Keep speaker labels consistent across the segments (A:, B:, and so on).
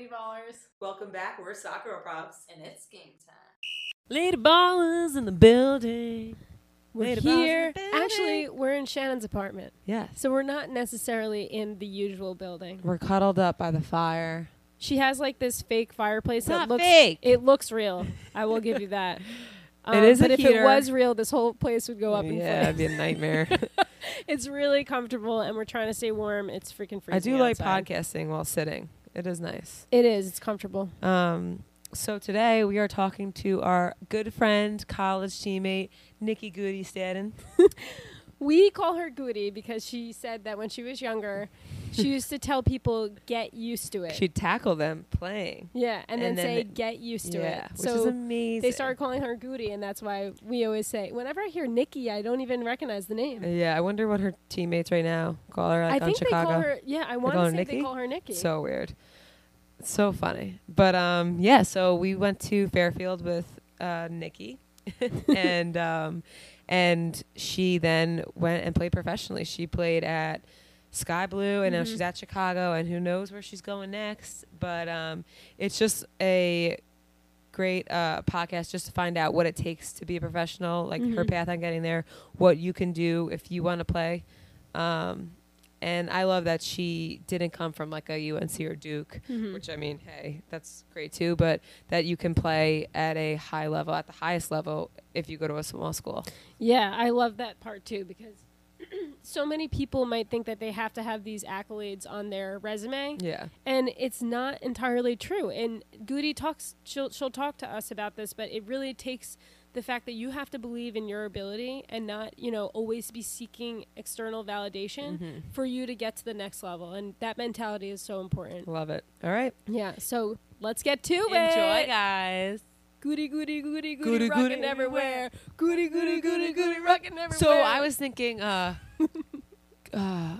A: Lady Ballers.
B: Welcome back. We're Sakura Props.
A: And it's game time.
B: Lady Ballers in the building.
C: We're
B: Lady in
C: here.
B: the building.
C: Actually, we're in Shannon's apartment.
B: Yes.
C: So we're not necessarily in the usual building.
B: We're cuddled up by the fire.
C: She has like this fake fireplace that
B: Not
C: looks
B: fake.
C: it looks real. I will give you that. Um,
B: It is a
C: but if
B: heater.
C: it was real, this whole place would go up in
B: yeah, it'd be a nightmare.
C: it's really comfortable and we're trying to stay warm. It's freaking freezing.
B: I do like
C: outside.
B: podcasting while sitting. It is nice.
C: It is. It's comfortable.
B: Um, so today we are talking to our good friend, college teammate, Nikki Goody Stanton.
C: We call her Goody because she said that when she was younger, she used to tell people get used to it.
B: She'd tackle them playing.
C: yeah, and,
B: and
C: then,
B: then
C: say
B: it-
C: get used to
B: yeah,
C: it.
B: which
C: so
B: is amazing.
C: they started calling her Goody, and that's why we always say whenever I hear Nikki, I don't even recognize the name.
B: Yeah, I wonder what her teammates right now call her like
C: I think they
B: Chicago.
C: call her. Yeah, I want to say they call her Nikki.
B: So weird. So funny. But um yeah, so we went to Fairfield with uh Nikki and um and she then went and played professionally. She played at Sky Blue and now
C: Mhm.
B: she's at Chicago and who knows where she's going next. But um it's just a great uh, podcast just to find out what it takes to be a professional, like her
C: Mhm.
B: path on getting there, what you can do if you want to play. Um, and I love that she didn't come from like a UNC or Duke,
C: Mhm.
B: which I mean, hey, that's great too. But that you can play at a high level, at the highest level, if you go to a small school.
C: Yeah, I love that part too because so many people might think that they have to have these accolades on their resume,
B: Yeah,
C: and it's not entirely true. And Goody talks, she'll she'll talk to us about this, but it really takes the fact that you have to believe in your ability and not, you know, always be seeking external validation
B: Mhm.
C: for you to get to the next level. And that mentality is so important.
B: love it. All right,
C: Yeah. So let's get to
B: enjoy,
C: it.
B: guys.
C: Goody, goody, goody, goody,
B: Goody,
C: rocking
B: goody
C: everywhere. Goody, goody, goody, goody, rocking everywhere.
B: So I was thinking, uh, uh,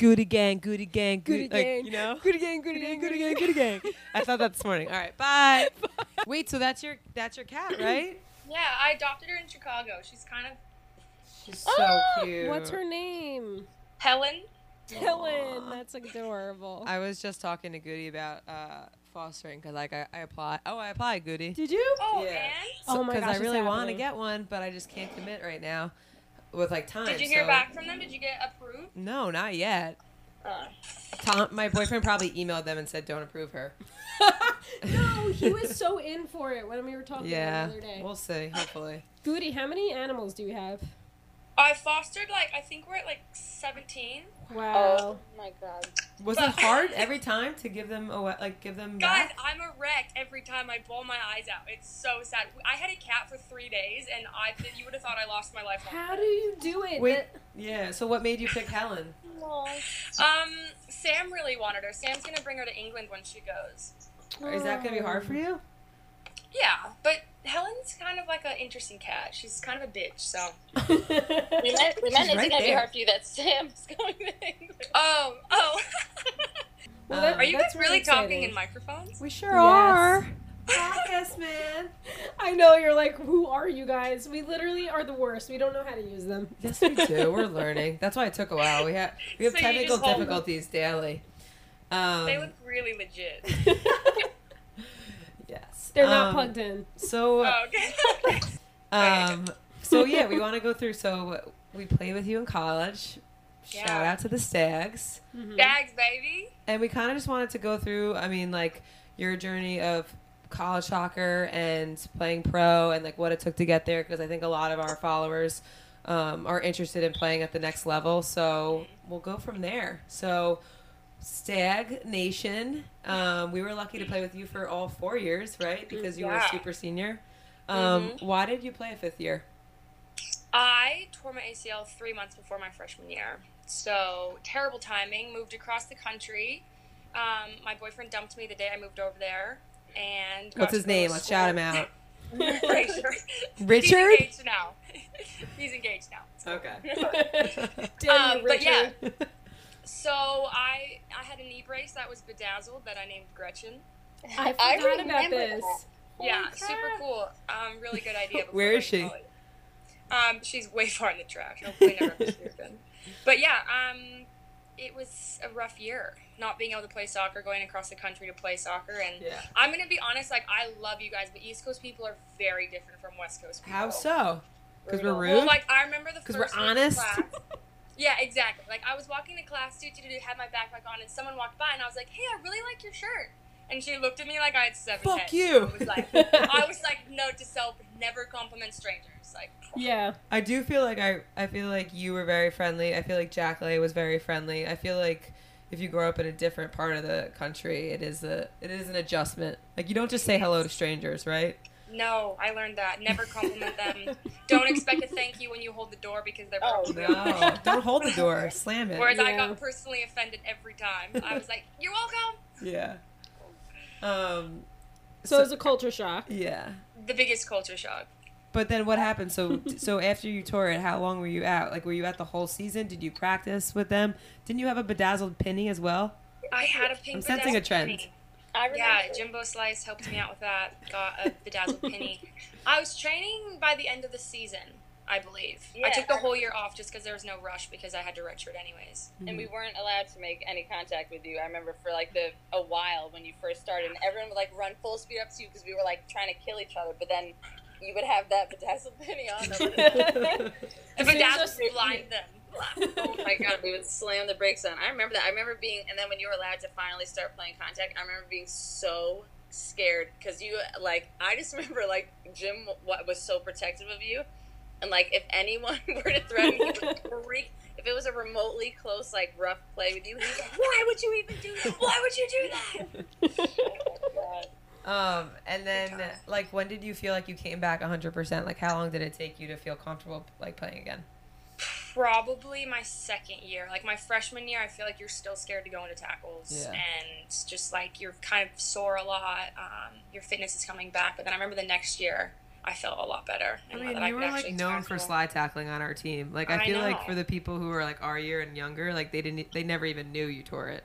B: Goody gang, goody gang,
C: Goody
B: goody, like,
C: gang.
B: you know.
C: Goody gang, goody gang, goody gang, goody gang.
B: I thought that this morning. All right, bye. Wait, so that's your that's your cat, right?
D: Yeah, I adopted her in Chicago. She's kind of
B: She's so
C: Ah,
B: cute.
C: What's her name?
D: Helen.
C: Helen. That's adorable.
B: I was just talking to Goody about uh, fostering because like I, I apply. Oh, I applied Goody.
C: Did you?
D: Oh,
B: Yeah.
D: and
C: Oh my gosh,
B: Because
C: I
B: really want to get one, but I just can't commit right now with like time.
D: did you hear
B: so-
D: back from them? Did you get approved?
B: No, not yet.
D: Uh,
B: Tom, my boyfriend probably emailed them and said don't approve her.
C: no, he was so in for it when we were talking
B: Yeah,
C: the other day.
B: we'll see. Hopefully.
C: Goody, how many animals do you have?
D: I fostered like I think we're at like 17.
C: Wow.
D: Oh my god.
B: Was it hard every time to give them away, like give them
D: Guys,
B: back?
D: I'm a wreck every time I bawl my eyes out. It's so sad. I had a cat for three days, and I you would have thought I lost my life.
C: How do you do it?
B: Wait,
C: That-
B: yeah. So what made you pick Helen?
D: Um, Sam really wanted her. Sam's gonna bring her to England when she goes.
B: Is that gonna be hard for you?
D: Yeah, but Helen's kind of like an interesting cat. She's kind of a bitch, so.
E: We meant, we meant
B: She's
E: it's
B: right
E: gonna be hard for you that Sam's going to England.
D: Oh, oh.
C: Well, that-
B: Um,
D: Are you guys really
C: exciting.
D: talking in microphones?
B: We sure
C: Yes.
B: are. Podcast man.
C: I know you're like, who are you guys? We literally are the worst. We don't know how to use them.
B: Yes, we do. We're learning. That's why it took a while. We have we have
D: So
B: technical
D: just hold them.
B: difficulties daily. Um,
D: They look really legit.
B: Yes.
C: They're not
B: Um,
C: plugged in.
B: So
D: Oh, okay.
B: um, so yeah, we want to go through. So we played with you in college. Shout
D: Yeah.
B: out to the Stags.
D: Bags, baby.
B: And we kind of just wanted to go through, I mean, like your journey of college soccer and playing pro and like what it took to get there because I think a lot of our followers um, are interested in playing at the next level. So we'll go from there. So, Stag Nation, um, we were lucky to play with you for all four years, right? Because you were a super senior. Um, Why did you play a fifth year?
D: I tore my ACL three months before my freshman year. So, terrible timing. Moved across the country. Um, my boyfriend dumped me the day I moved over there. And
B: What's his name? Let's shout him out.
D: Richard. He's
B: Richard?
D: engaged now. He's engaged now.
B: Okay.
C: Damn
D: Um,
C: you,
D: but yeah.
C: Richard.
D: So I I had a knee brace that was bedazzled that I named Gretchen.
C: I
E: I
C: forgot about
E: remember
C: this.
E: that.
D: yeah,
C: Holy
D: super cool. Um, really good idea.
B: Where is she?
D: Um, she's way far in the trash. Hopefully never ever see again. But yeah, um, it was a rough year not being able to play soccer, going across the country to play soccer, and
B: Yeah.
D: I'm gonna be honest, like I love you guys, but East Coast people are very different from West Coast people.
B: How so? Because we're rude.
D: Well, like I remember the
B: 'Cause
D: first
B: we're honest?
D: class- Yeah, exactly. Like I was walking to class, do do do, had my backpack on, and someone walked by, and I was like, "Hey, I really like your shirt." And she looked at me like I had seven
B: Fuck
D: heads.
B: you.
D: I was like, I was like, note to self: never compliment strangers. Like,
C: Yeah.
B: I do feel like I I feel like you were very friendly. I feel like Jack Lay was very friendly. I feel like if you grow up in a different part of the country, it is a it is an adjustment. Like you don't just say hello to strangers, right?
D: No, I learned that. Never compliment them. Don't expect a thank you when you hold the door because they're
E: Oh,
B: No, don't hold the door. Slam it.
D: Whereas I got personally offended every time. I was like, "You're welcome."
B: Yeah. Um.
C: So, it was a culture shock.
B: yeah.
D: The biggest culture shock.
B: But then what happened? So so after you tore it, how long were you out? Like were you out the whole season? Did you practice with them? Didn't you have a bedazzled penny as well?
D: I had a pink.
B: I'm sensing a trend.
D: penny.
E: I remember.
D: Yeah, Jimbo Slice helped me out with that. Got a bedazzled penny. I was training by the end of the season, I believe. I took the
E: I
D: whole year off just because there was no rush because I had to redshirt anyways.
E: and we hmm. weren't allowed to make any contact with you. I remember for like the a while when you first started, and everyone would like run full speed up to you because we were like trying to kill each other. But then you would have that bedazzled penny on. that would-
D: The
E: As soon
D: bedazzled blind them.
E: Oh my god, we would slam the brakes on. I remember that. I remember being, and then when you were allowed to finally start playing contact, I remember being so scared because you like. I just remember like Jim wa- was so protective of you, and like if anyone were to threaten you, freak. If it was a remotely close, like rough play with you, he's like, "Why would you even do that? Why would you do that?" Oh.
B: Um, and then like when did you feel like you came back 100%? Like how long did it take you to feel comfortable like playing again?
D: Probably my second year. Like my freshman year, I feel like you're still scared to go into tackles.
B: Yeah.
D: And just like you're kind of sore a lot. Um, your fitness is coming back. But then I remember the next year, I felt a lot better.
B: I
D: and
B: mean,
D: that
B: you were like
D: actually
B: known for slide tackling on our team. Like I
D: I
B: feel like for the people who were like our year and younger, like they didn't they never even knew you tore it.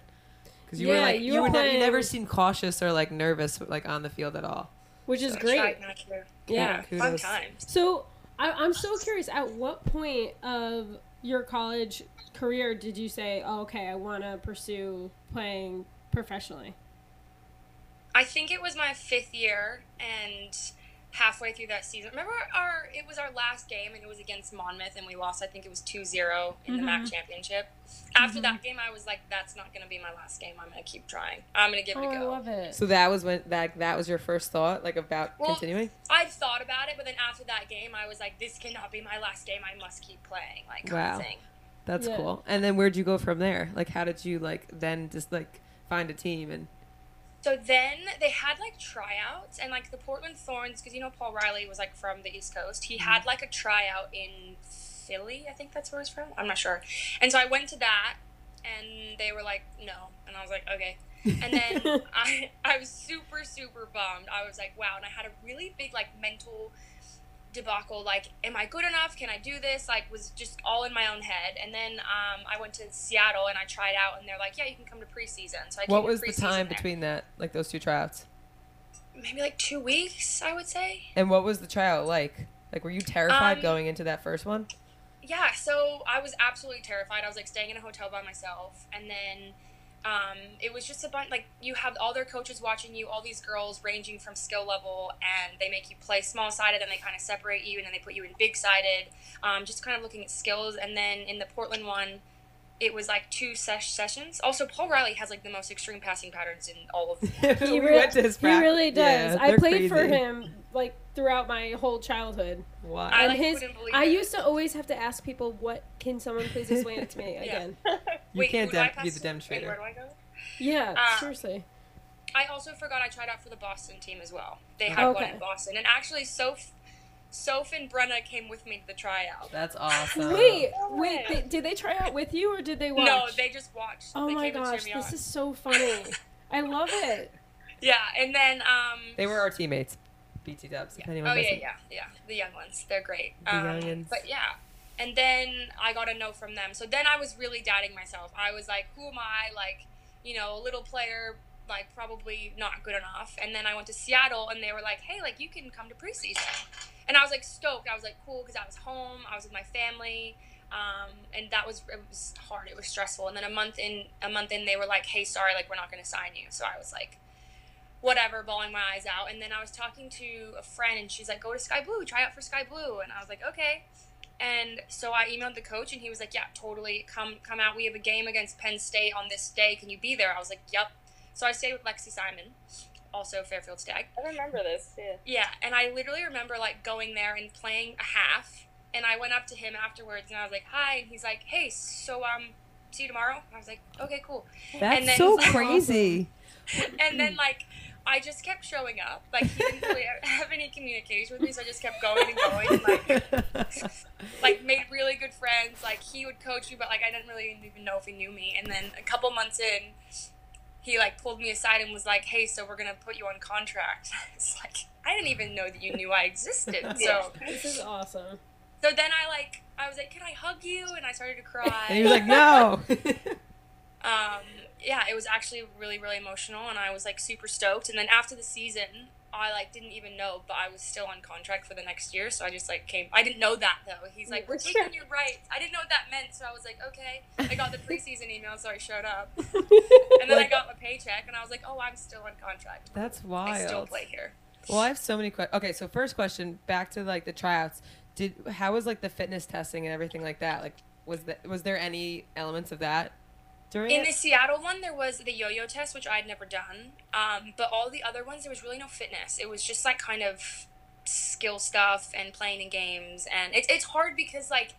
B: Cuz you were like
C: you
B: you,
C: were
B: were ne- you never seemed cautious or like nervous like on the field at all.
C: Which is
D: So I
C: great.
D: not to.
C: Yeah.
D: Fun
B: Kudos.
D: times.
C: So I, I'm so curious. At what point of your college career did you say, oh, "Okay, I want to pursue playing professionally"?
D: I think it was my fifth year, and halfway through that season, remember our it was our last game, and it was against Monmouth, and we lost. I think it was 2-0 in the MAAC mm-hmm. championship. After that mm-hmm. game, I was like, "That's not going to be my last game. I'm going to keep trying. I'm going to give it
C: Oh,
D: a
C: I
D: go."
C: love it.
B: So that was when that that was your first thought like about
D: Well,
B: continuing?
D: I'd thought about it, but then after that game, I was like, "This cannot be my last game. I must keep playing." Like kind
B: Wow.
D: of thing.
B: That's
C: Yeah.
B: cool. And then where'd you go from there? Like how did you like then just like find a team and
D: So then they had like tryouts and like the Portland Thorns, because you know Paul Riley was like from the East Coast. He had mm-hmm. like a tryout in Philly, I think that's where he's from. I'm not sure. And so I went to that, and they were like, no, and I was like, okay. And then I I was super super bummed. I was like, wow, and I had a really big like mental debacle like am i good enough can i do this like was just all in my own head and then um, i went to seattle and i tried out and they're like yeah you can come to preseason so I
B: what was the time
D: there
B: between that like those two tryouts?
D: maybe like two weeks, I would say.
B: And what was the tryout like? Like were you terrified
D: Um,
B: going into that first one?
D: Yeah, so I was absolutely terrified. I was like staying in a hotel by myself, and then um, it was just a bunch like you have all their coaches watching you, all these girls ranging from skill level, and they make you play small sided, and they kind of separate you, and then they put you in big sided, um, just kind of looking at skills. And then in the Portland one, it was like two sesh- sessions. Also, Paul Riley has like the most extreme passing patterns in all of.
B: we
C: re-
B: went to his
C: he really does.
B: Yeah,
C: I
B: they're
C: played for him like throughout my whole childhood.
B: Wow.
D: I, like,
C: his,
D: believe
C: I
D: it.
C: used to always have to ask people, "What can someone please explain it to me
D: Yeah.
C: again?"
B: you
D: Wait,
B: can't
D: who do I
B: dem- be the
D: to?
B: demonstrator.
D: Wait, where do I go?
C: Yeah,
D: Uh,
C: seriously.
D: I also forgot I tried out for the Boston team as well. They had one in Boston, and actually, Soph, Soph and Brenna came with me to the tryout.
B: That's awesome.
C: Wait,
E: no
C: wait,
E: way.
C: they, did they try out with you or did they watch?
D: No, they just watched.
C: Oh
D: they
C: my
D: came
C: gosh, this
D: on.
C: is so funny. I love it.
D: Yeah, and then um.
B: They were our teammates. BT Dubs. If anyone
D: oh yeah,
B: doesn't-
D: yeah, yeah. The young ones, they're great.
B: The
D: um,
B: youngins.
D: But yeah, and then I got a no from them. So then I was really doubting myself. I was like, who am I? Like, you know, a little player, like probably not good enough. And then I went to Seattle, and they were like, hey, like you can come to preseason. And I was like stoked. I was like cool because I was home. I was with my family. Um, and that was it was hard. It was stressful. And then a month in, a month in, they were like, "Hey, sorry, like we're not going to sign you." So I was like, "Whatever," bawling my eyes out. And then I was talking to a friend, and she's like, "Go to Sky Blue, try out for Sky Blue." And I was like, "Okay." And so I emailed the coach, and he was like, "Yeah, totally. Come, come out. We have a game against Penn State on this day. Can you be there?" I was like, "Yep." So I stayed with Lexi Simon, also Fairfield Stag.
E: I remember this. Yeah.
D: Yeah, and I literally remember like going there and playing a half, and I went up to him afterwards, and I was like, "Hi," and he's like, "Hey, so um, see you tomorrow." I was like, "Okay, cool."
B: That's
D: And then-
B: so crazy.
D: And then like. I just kept showing up. Like he didn't really have any communication with me, so I just kept going and going. And, like, like made really good friends. Like he would coach me, but like I didn't really even know if he knew me. And then a couple months in, he like pulled me aside and was like, "Hey, so we're gonna put you on contract." It's like I didn't even know that you knew I existed. So
C: This is awesome.
D: so then I like I was like, "Can I hug you?" And I started to cry.
B: and he was like, no.
D: um, yeah, it was actually really really emotional, and I was like super stoked. And then after the season. I like didn't even know, but I was still on contract for the next year, so I just like came. I didn't know that though. He's like, "We're taking your rights." I didn't know what that meant, so I was like, "Okay." I got the preseason email, so I showed up, and then I got my paycheck, and I was like, "Oh, I'm still on contract.
B: That's wild.
D: I still play here."
B: Well, I have so many questions. Okay, so first question, back to like the tryouts. Did how was like the fitness testing and everything like that? Like, was that was there any elements of that during
D: In
B: it?
D: the Seattle one, there was the yo-yo test, which I'd never done. Um, but all the other ones, there was really no fitness. It was just like kind of skill stuff and playing in games, and it's it's hard because like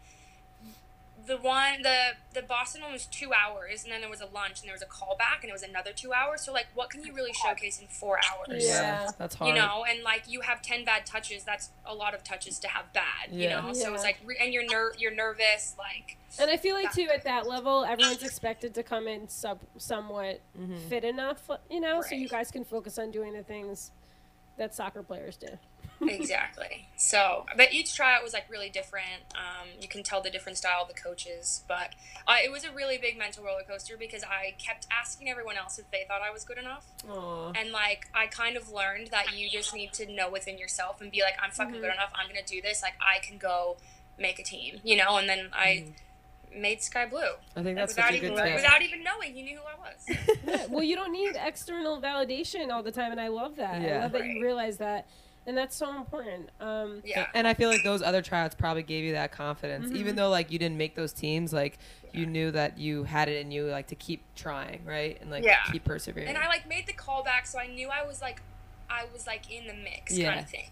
D: the one the the Boston one was two hours, and then there was a lunch, and there was a callback, and it was another two hours. So like, what can you really showcase in four hours?
C: Yeah.
B: that's hard.
D: You know, and like you have ten bad touches. That's a lot of touches to have bad. You
B: Yeah.
D: know, so it's like, re- and you're ner- you're nervous. Like,
C: And I feel like too at that level, everyone's expected to come in sub somewhat
B: Mhm.
C: fit enough, you know, so you guys can focus on doing the things that soccer players do.
D: Exactly. So, but each tryout was like really different. Um, you can tell the different style of the coaches, but uh, it was a really big mental roller coaster because I kept asking everyone else if they thought I was good enough,
B: Aw.
D: and like I kind of learned that you just need to know within yourself and be like, I'm fucking good enough. I'm gonna do this. Like I can go make a team, you know. And then I made Sky Blue
B: I think that's
D: without
B: such a
D: even
B: good tip.
D: without even knowing he knew who I was.
C: Yeah, well, you don't need external validation all the time, and I love that. I
B: Yeah.
C: love that you realize that, and that's so important. Um,
D: Yeah.
B: And I feel like those other tryouts probably gave you that confidence,
C: Mm-hmm.
B: even though like you didn't make those teams. Like you knew that you had it in you, like to keep trying, right, and like
D: Yeah.
B: keep persevering.
D: And I like made the callback, so I knew I was like, I was like in the mix
B: Yeah.
D: kind of thing.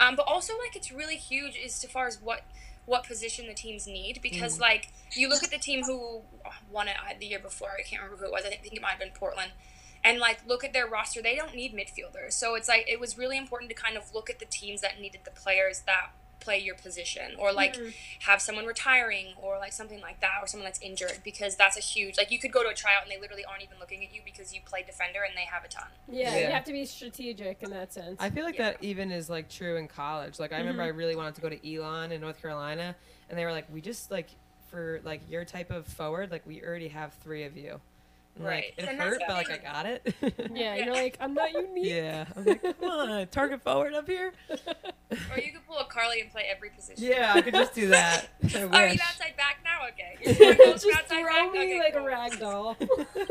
D: Um, but also like it's really huge as far as what what position the teams need because like you look at the team who won it uh, the year before. I can't remember who it was. I think, I think it might have been Portland. And like look at their roster, they don't need midfielders. So it's like it was really important to kind of look at the teams that needed the players that play your position or like mm-hmm. have someone retiring or like something like that or someone that's injured because that's a huge like you could go to a tryout and they literally aren't even looking at you because you play defender and they have a ton
C: yeah,
B: Yeah.
C: you have to be strategic in that sense.
B: I feel like
D: Yeah.
B: that even is like true in college. Like I remember mm-hmm. I really wanted to go to Elon in North Carolina, and they were like, "We just like for like your type of forward, like we already have three of you." And,
D: Right.
B: Like it
D: And
B: hurt, but like I got it.
C: yeah,
D: Yeah.
C: you're like, I'm not unique.
B: yeah. I was like, come on, target forward up here.
D: or you could pull a Carly and play every position
B: Yeah, I could just do that. I
D: are you outside back now okay You're
C: Just
D: outside
C: throw
D: back?
C: me
D: Okay,
C: like
D: cool.
C: a rag doll.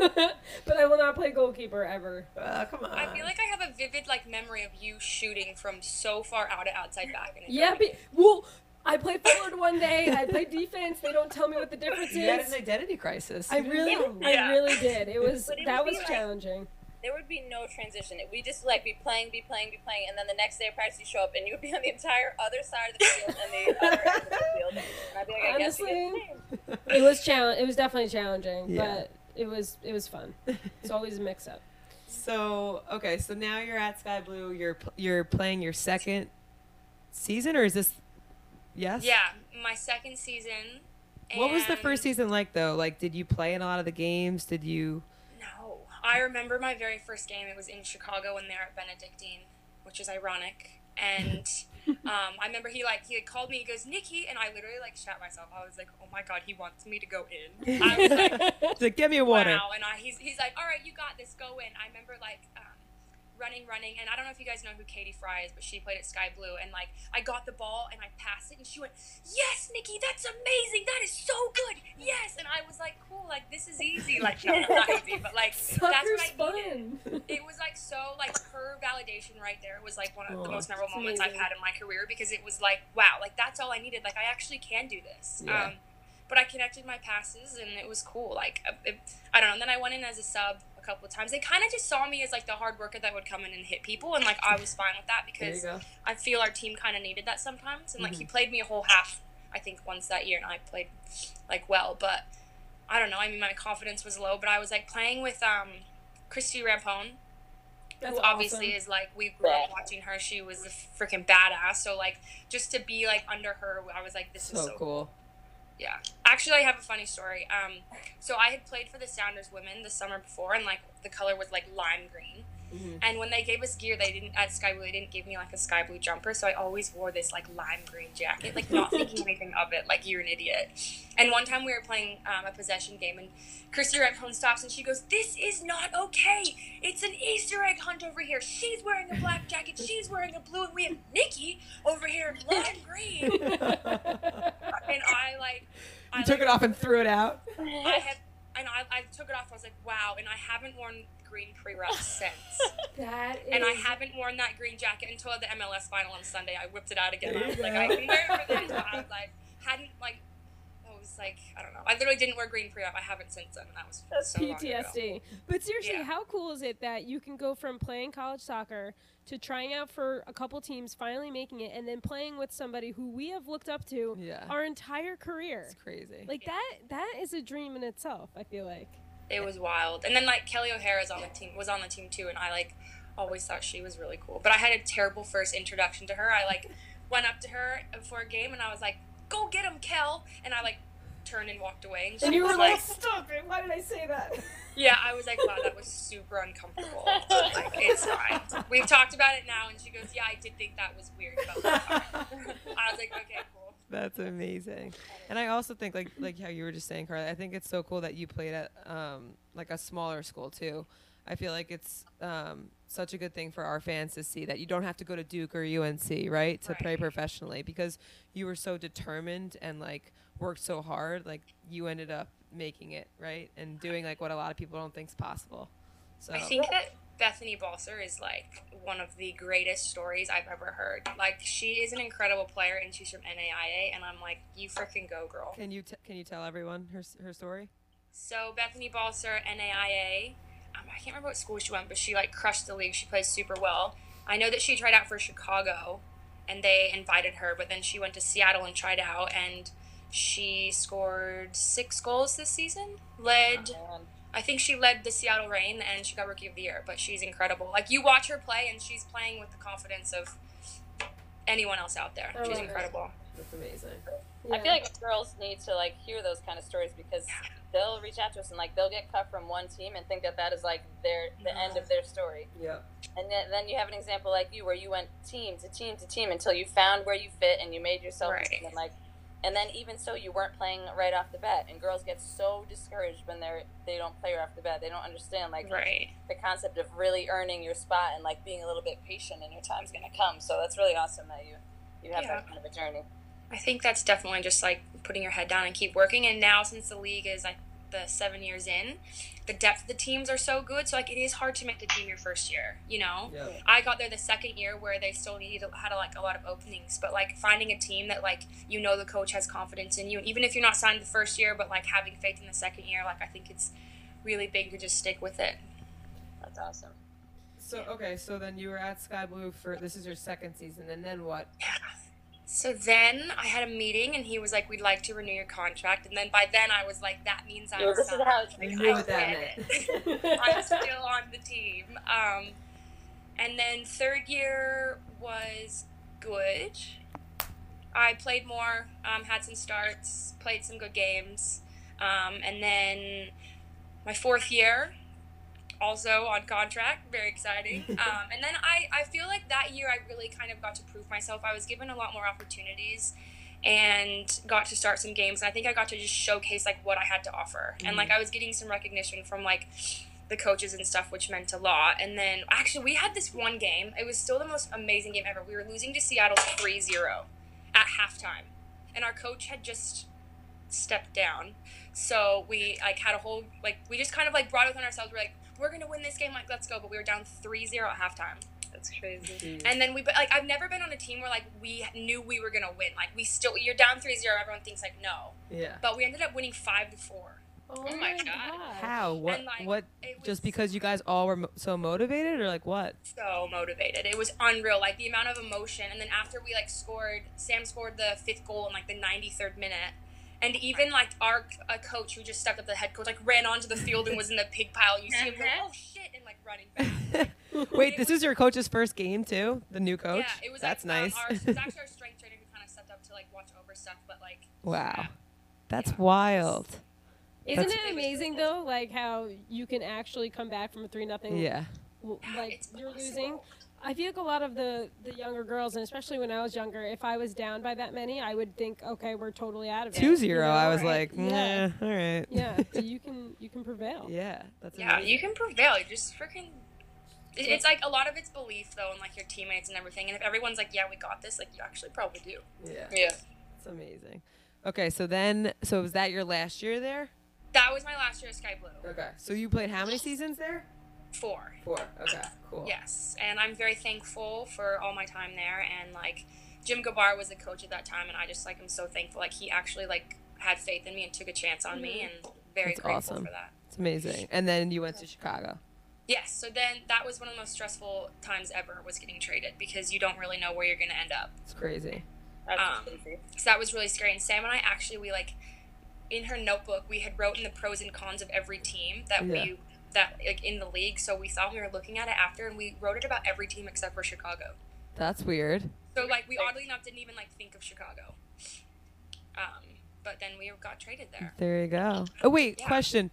C: but I will not play goalkeeper ever.
B: Uh, come on.
D: I feel like I have a vivid like memory of you shooting from so far out at outside back and
C: Yeah, but, well, I play forward one day. I play defense. They don't tell me what the difference is.
B: you had an identity crisis.
C: I really,
B: know.
C: I really did. It was
E: it
C: that was
E: be like-
C: challenging.
E: There would be no transition. We just like be playing, be playing, be playing, and then the next day of practice you show up and you would be on the entire other side of the field and the other end of the field. And I'd be like, I guess we get
C: Honestly,
E: the same.
C: It was challenge. It was definitely challenging,
B: Yeah.
C: but it was it was fun. It's always a mix up.
B: So okay, so now you're at Sky Blue. You're you're playing your second season, or is this? Yes.
D: yeah my second season
B: What was the first season like though? Like, did you play in a lot of the games? Did you?
D: No. I remember my very first game. It was in Chicago when they were at Benedictine, which is ironic. And um, I remember he like he had called me. He goes, "Nikki," and I literally like shat myself. I was like, "Oh my god, he wants me to go in." I was like,
B: like, get me a water.
D: "Wow!" And I, he's he's like, "All right, you got this. Go in." I remember like um, running, running, and I don't know if you guys know who Katie Fry is, but she played at Sky Blue, and like I got the ball and I passed it, and she went, "Yes, Nikki, that's amazing. That is so good. Yes." And I was like, "Cool, like this is easy. Like no, not easy, but like that's what I needed."
C: fun.
D: It was like so like her validation right there was like one of
C: Aw,
D: the most memorable
C: that's
D: moments I've had in my career because it was like, wow, like that's all I needed. Like I actually can do this.
B: Yeah.
D: Um, but I connected my passes and it was cool. Like uh, it, I don't know. And then I went in as a sub a couple of times. They kind of just saw me as like the hard worker that would come in and hit people, and like I was fine with that because. I feel our team kind of needed that sometimes. And like
B: Mm-hmm.
D: he played me a whole half, I think once that year, and I played like well, but I don't know. I mean, my confidence was low, but I was like playing with um, Christie Rampone,
B: That's
D: who obviously
B: awesome.
D: is like we grew up watching her. She was a freaking badass. So like just to be like under her, I was like, this is
B: so
D: so
B: cool.
D: Yeah. Actually, I have a funny story. Um, so I had played for the Sounders women the summer before, and like the color was like lime green.
B: Mhm.
D: And when they gave us gear, they didn't at Sky Blue. They didn't give me like a sky blue jumper, so I always wore this like lime green jacket, like not thinking anything of it. Like you're an idiot. And one time we were playing um, a possession game, and Christie Rampone stops and she goes, "This is not okay. It's an Easter egg hunt over here. She's wearing a black jacket. She's wearing a blue, and we have Nikki over here in lime green." And I like, I
B: You took
D: like,
B: it off and threw it out.
D: I have, and I, I took it off. I was like, wow. And I haven't worn green pre-wraps since.
C: That is.
D: and I haven't worn that green jacket until the MLS final on Sunday. I whipped it out again. I was like. I can wear it for this. But I was like, hadn't like, I was like, I don't know. I literally didn't wear green pre-wrap. I haven't since then. And that was
C: That's
D: so long ago.
C: PTSD. But seriously,
D: Yeah.
C: how cool is it that you can go from playing college soccer to trying out for a couple teams, finally making it, and then playing with somebody who we have looked up to
B: Yeah.
C: our entire career?
B: It's crazy.
C: Like that that is a dream in itself, I feel like.
D: It was wild. And then like Kelley O'Hara's on the team was on the team too, and I like always thought she was really cool. But I had a terrible first introduction to her. I like went up to her before a game, and I was like, "Go get him, Kel!" And I like turned and walked away. And she
C: And you
D: was
C: were like, "Stop it! Why did I say that?"
D: Yeah, I was like, wow, that was super uncomfortable. Like, it's fine. We've talked about it now, and she goes, yeah, I did think that was weird about that. I was like, okay, cool.
B: That's amazing. And I also think like like how you were just saying, Carly, I think it's so cool that you played at um like a smaller school too. I feel like it's um such a good thing for our fans to see that you don't have to go to Duke or UNC, right, to play professionally because you were so determined and like worked so hard, like you ended up making it, right? And doing like what a lot of people don't think is possible. So
D: I think that Bethany Balcer is like one of the greatest stories I've ever heard. Like, she is an incredible player, and she's from NAIA, and I'm like, you freaking go, girl.
B: can you t- can you tell everyone her her story?
D: So Bethany Balcer, NAIA. Um, I can't remember what school she went, but she like crushed the league. She plays super well. I know that she tried out for Chicago, and they invited her, but then she went to Seattle and tried out, and she scored six goals this season. Led,
E: Man.
D: I think she led the Seattle Reign, and she got Rookie of the Year. But she's incredible. Like you watch her play, and she's playing with the confidence of anyone else out there.
C: I
D: She's incredible.
B: That's amazing.
E: I feel like girls need to like hear those kind of stories because they'll reach out to us and like they'll get cut from one team and think that that is like their the end of their story.
B: Yeah.
E: And then, then you have an example like you where you went team to team to team until you found where you fit and you made yourself
D: Right.
E: and like and then even so you weren't playing right off the bat and girls get so discouraged when they're they don't play right off the bat. They don't understand like
D: Right.
E: the concept of really earning your spot and like being a little bit patient and your time's gonna come. So that's really awesome that you you have
D: Yeah.
E: that kind of a journey.
D: I think that's definitely just like putting your head down and keep working. And now, since the league is like the seven years in, the depth of the teams are so good. So like it is hard to make the team your first year. You know,
B: Yep.
D: I got there the second year where they still needed had like a lot of openings, but like finding a team that like you know the coach has confidence in you, and even if you're not signed the first year, but like having faith in the second year, like I think it's really big to just stick with it.
E: That's awesome.
B: So okay, so then you were at Sky Blue for this is your second season, and then what?
D: So then I had a meeting, and he was like, "We'd like to renew your contract." And then by then I was like, "That means I'm
E: Yeah, this is
D: signed."
E: how it's
D: Like, I
B: what that meant.
D: I'm still on the team. Um, and then third year was good. I played more, um, had some starts, played some good games. Um, and then my fourth year, also on contract, very exciting. Um, and then I, I feel like that year I really kind of got to prove myself. I was given a lot more opportunities and got to start some games. And I think I got to just showcase like what I had to offer. And like I was getting some recognition from like the coaches and stuff, which meant a lot. And then actually, we had this one game. It was still the most amazing game ever. We were losing to Seattle 3 0 at halftime. And our coach had just stepped down. So we like had a whole like we just kind of like brought it on ourselves. We're like, we're gonna win this game, like let's go. But we were down 3-0 at halftime.
E: That's crazy. Mm-hmm.
D: And then we but like I've never been on a team where like we knew we were gonna win. Like we still you're down 3-0, everyone thinks like no.
B: Yeah.
D: But we ended up winning five to four.
C: Oh, oh
E: my God.
B: How? What?
D: And, like,
B: what?
D: was-
B: Just because you guys all were mo- so motivated, or like what?
D: so motivated. It was unreal. Like the amount of emotion. And then after we like scored, Sam scored the fifth goal in like the 93rd minute. And even like our uh, coach who just stepped up, the head coach, like ran onto the field and was in the pig pile. You see him go, oh shit, and like running back.
B: Wait, this is your coach's first game too. The new coach.
D: Yeah, it was.
B: That's
D: like, um,
B: nice.
D: our, it was actually our strength trainer who kind of stepped up to like watch over stuff, but like.
B: wow,
D: yeah.
B: that's
D: Yeah.
B: wild.
C: Isn't
B: That's-
C: it amazing though, like how you can actually come back from a three nothing?
B: Yeah.
C: Like
D: It's
C: you're
D: possible.
C: losing. I feel like a lot of the the younger girls, and especially when I was younger, if I was down by that many, I would think, okay, we're totally out of it.
B: Two
C: you know?
B: I was
C: Right.
B: like, yeah, all right.
C: yeah. So you can you can prevail.
B: yeah, that's
D: Yeah,
B: amazing.
D: you can prevail. You just freaking. it- It's like a lot of it's belief though, and like your teammates and everything. And if everyone's like, "Yeah, we got this," like you actually probably do.
B: Yeah,
E: Yeah.
B: it's amazing. Okay, so then, so was that your last year there?
D: That was my last year at Sky Blue.
B: Okay. So you played how many seasons there?
D: Four.
B: Four. Okay, cool.
D: Yes, and I'm very thankful for all my time there. And like, Jim Gabarra was the coach at that time, and I just like I'm so thankful. Like he actually like had faith in me and took a chance on me, and very
B: That's
D: grateful
B: awesome.
D: for that.
B: It's amazing. And then you went to Chicago.
D: Yes, so then that was one of the most stressful times ever was getting traded because you don't really know where you're gonna end up.
B: It's crazy.
E: That's
D: Um,
E: crazy.
D: So that was really scary. And Sam and I actually we like in her notebook we had wrote in the pros and cons of every team that
B: Yeah.
D: we that like in the league. So we thought we were looking at it after and we wrote it about every team except for Chicago.
B: That's weird.
D: So like we oddly enough didn't even like think of Chicago. Um, but then we got traded there.
B: There you go. Oh wait,
D: Yeah.
B: question.